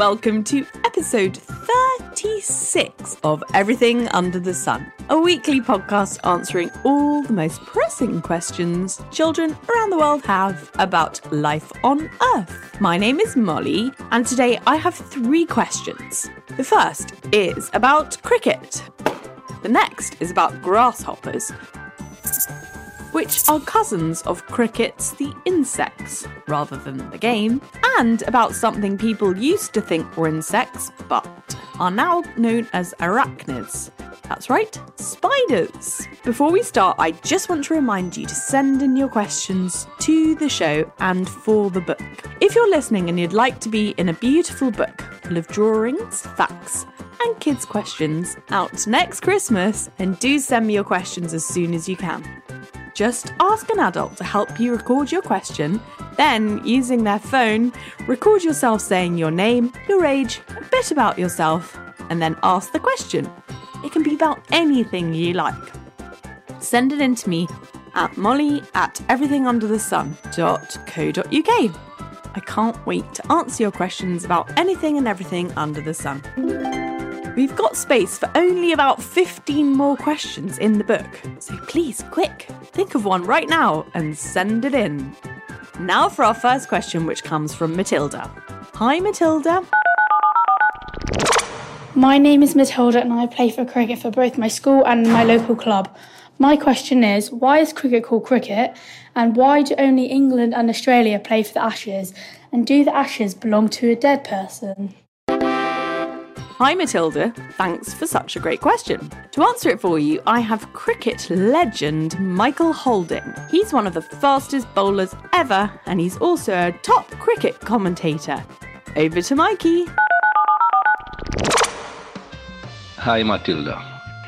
welcome to episode 36 of Everything Under the Sun, a weekly podcast answering all the most pressing questions children around the world have about life on Earth. My name is Molly, and today I have three questions. The first is about cricket, the next is about grasshoppers which are cousins of crickets, the insects, rather than the game, and about something people used to think were insects, but are now known as arachnids. That's right, spiders. Before we start, I just want to remind you to send in your questions to the show and for the book. If you're listening and you'd like to be in a beautiful book full of drawings, facts, and kids' questions out next Christmas, then do send me your questions as soon as you can. Just ask an adult to help you record your question, then, using their phone, record yourself saying your name, your age, a bit about yourself, and then ask the question. It can be about anything you like. Send it in to me at molly at everythingunderthesun.co.uk. I can't wait to answer your questions about anything and everything under the sun. We've got space for only about 15 more questions in the book, so please, quick, think of one right now and send it in. Now for our first question, which comes from Matilda. Hi, Matilda. My name is Matilda and I play for cricket for both my school and my local club. My question is why is cricket called cricket and why do only England and Australia play for the Ashes? And do the Ashes belong to a dead person? Hi, Matilda. Thanks for such a great question. To answer it for you, I have cricket legend Michael Holding. He's one of the fastest bowlers ever, and he's also a top cricket commentator. Over to Mikey. Hi, Matilda.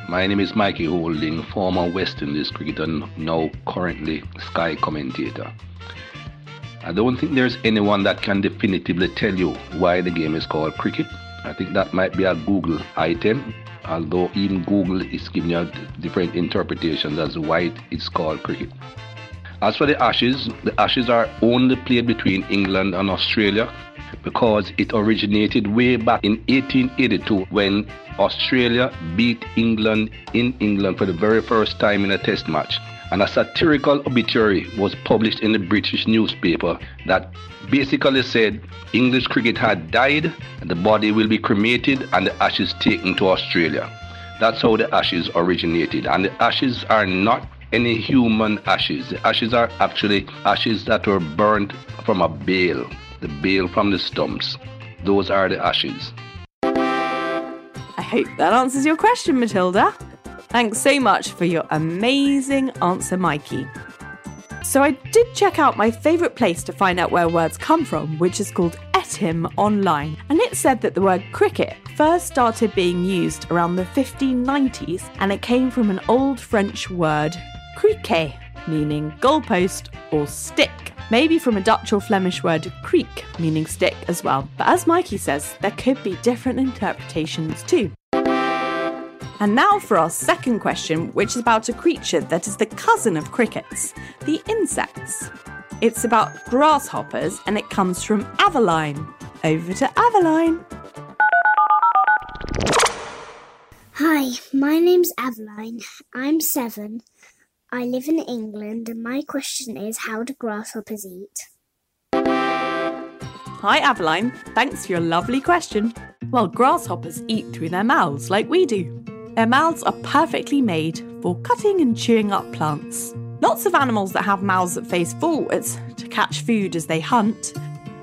My name is Mikey Holding, former West Indies cricketer, and now currently Sky commentator. I don't think there's anyone that can definitively tell you why the game is called cricket I think that might be a Google item, although even Google is giving you different interpretations as to why it's called cricket. As for the Ashes, the Ashes are only played between England and Australia because it originated way back in 1882 when Australia beat England in England for the very first time in a test match and a satirical obituary was published in the British newspaper that basically said English cricket had died, and the body will be cremated and the ashes taken to Australia. That's how the ashes originated, and the ashes are not any human ashes. The ashes are actually ashes that were burnt from a bail, the bail from the stumps. Those are the ashes. I hope that answers your question, Matilda. Thanks so much for your amazing answer, Mikey. So, I did check out my favourite place to find out where words come from, which is called Etymonline. And it said that the word cricket first started being used around the 1590s and it came from an old French word, criquet, meaning goalpost or stick. Maybe from a Dutch or Flemish word, creek, meaning stick as well. But as Mikey says, there could be different interpretations too. And now for our second question, which is about a creature that is the cousin of crickets, the insects. It's about grasshoppers and it comes from Aveline. Over to Aveline. Hi, my name's Aveline. I'm seven. I live in England and my question is how do grasshoppers eat? Hi, Aveline. Thanks for your lovely question. Well, grasshoppers eat through their mouths like we do. Their mouths are perfectly made for cutting and chewing up plants. Lots of animals that have mouths that face forwards to catch food as they hunt,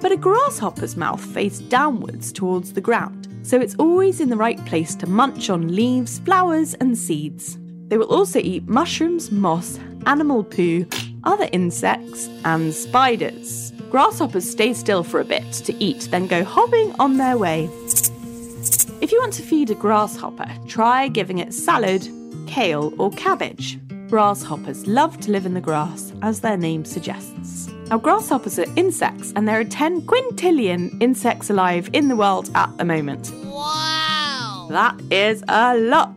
but a grasshopper's mouth faces downwards towards the ground, so it's always in the right place to munch on leaves, flowers, and seeds. They will also eat mushrooms, moss, animal poo, other insects, and spiders. Grasshoppers stay still for a bit to eat, then go hopping on their way. If you want to feed a grasshopper, try giving it salad, kale, or cabbage. Grasshoppers love to live in the grass, as their name suggests. Now, grasshoppers are insects, and there are 10 quintillion insects alive in the world at the moment. Wow! That is a lot.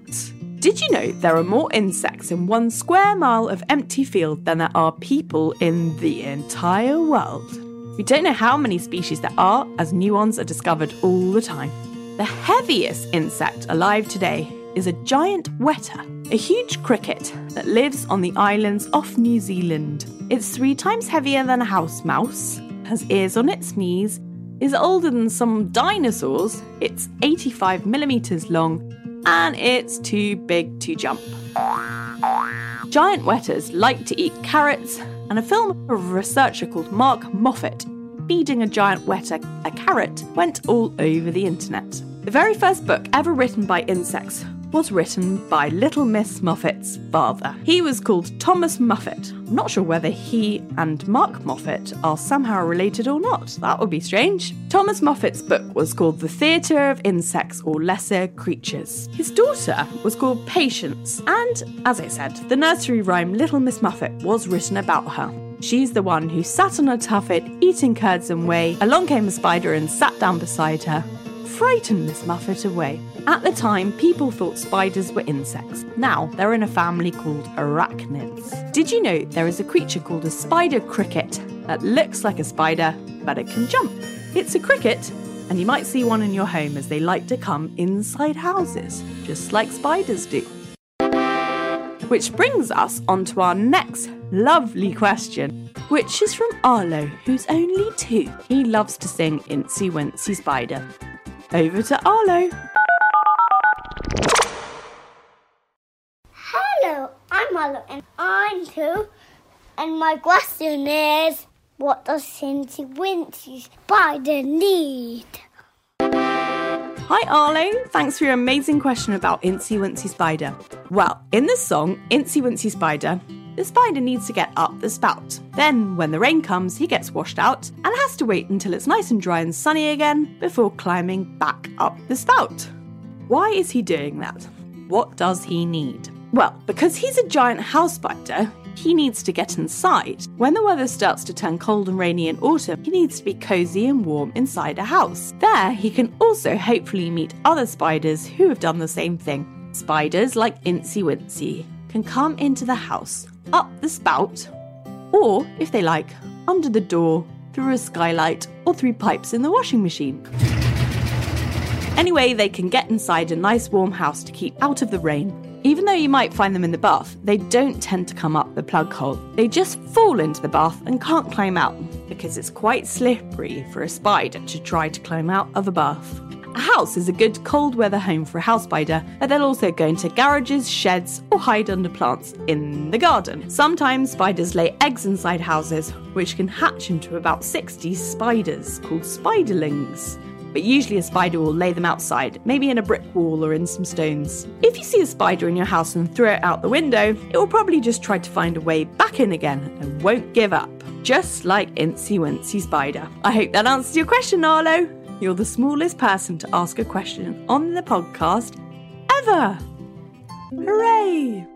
Did you know there are more insects in one square mile of empty field than there are people in the entire world? We don't know how many species there are, as new ones are discovered all the time. The heaviest insect alive today is a giant weta, a huge cricket that lives on the islands off New Zealand. It's three times heavier than a house mouse, has ears on its knees, is older than some dinosaurs, it's 85 millimeters long, and it's too big to jump. Giant wetas like to eat carrots, and a film of a researcher called Mark Moffett feeding a giant weta a carrot went all over the internet. The very first book ever written by insects was written by Little Miss Muffet's father. He was called Thomas Muffet. I'm not sure whether he and Mark Moffett are somehow related or not. That would be strange. Thomas Moffat's book was called The Theatre of Insects or Lesser Creatures. His daughter was called Patience, and as I said, the nursery rhyme Little Miss Muffet was written about her. She's the one who sat on a tuffet eating curds and whey. Along came a spider and sat down beside her frightened Miss Muffet away. At the time, people thought spiders were insects. Now, they're in a family called arachnids. Did you know there is a creature called a spider cricket that looks like a spider, but it can jump? It's a cricket, and you might see one in your home as they like to come inside houses, just like spiders do. Which brings us on to our next lovely question, which is from Arlo, who's only two. He loves to sing Incy Wincy Spider. Over to Arlo. Hello, I'm Arlo and I'm two. And my question is what does Cincy Wincy Spider need? Hi Arlo, thanks for your amazing question about Incy Wincy Spider. Well, in the song Incy Wincy Spider, the spider needs to get up the spout. Then, when the rain comes, he gets washed out and has to wait until it's nice and dry and sunny again before climbing back up the spout. Why is he doing that? What does he need? Well, because he's a giant house spider, he needs to get inside. When the weather starts to turn cold and rainy in autumn, he needs to be cozy and warm inside a house. There, he can also hopefully meet other spiders who have done the same thing. Spiders like Incy Wincy can come into the house, up the spout, or, if they like, under the door, through a skylight, or through pipes in the washing machine. Anyway, they can get inside a nice warm house to keep out of the rain. Even though you might find them in the bath, they don't tend to come up the plug hole. They just fall into the bath and can't climb out because it's quite slippery for a spider to try to climb out of a bath. A house is a good cold weather home for a house spider, but they'll also go into garages, sheds, or hide under plants in the garden. Sometimes spiders lay eggs inside houses, which can hatch into about 60 spiders, called spiderlings but usually a spider will lay them outside, maybe in a brick wall or in some stones. If you see a spider in your house and throw it out the window, it will probably just try to find a way back in again and won't give up, just like Incy Wincy Spider. I hope that answers your question, Arlo. You're the smallest person to ask a question on the podcast ever. Hooray!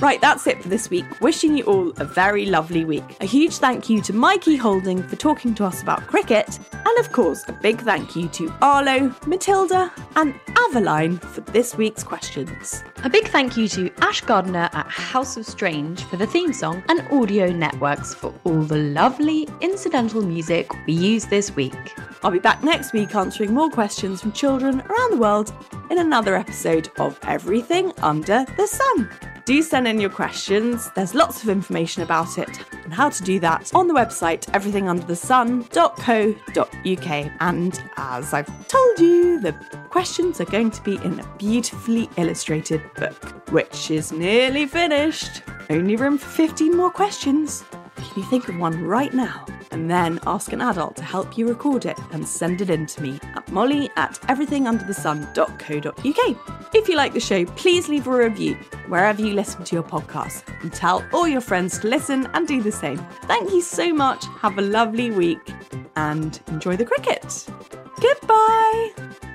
Right, that's it for this week. Wishing you all a very lovely week. A huge thank you to Mikey Holding for talking to us about cricket, and of course, a big thank you to Arlo, Matilda, and Aveline for this week's questions. A big thank you to Ash Gardner at House of Strange for the theme song and Audio Networks for all the lovely incidental music we used this week. I'll be back next week answering more questions from children around the world in another episode of Everything Under the Sun. Do send in your questions. There's lots of information about it and how to do that on the website everythingunderthesun.co.uk. And as I've told you, the questions are going to be in a beautifully illustrated book, which is nearly finished. Only room for 15 more questions. Can you think of one right now? And then ask an adult to help you record it and send it in to me at molly at everythingunderthesun.co.uk. If you like the show, please leave a review wherever you listen to your podcast and tell all your friends to listen and do the same. Thank you so much. Have a lovely week and enjoy the cricket. Goodbye.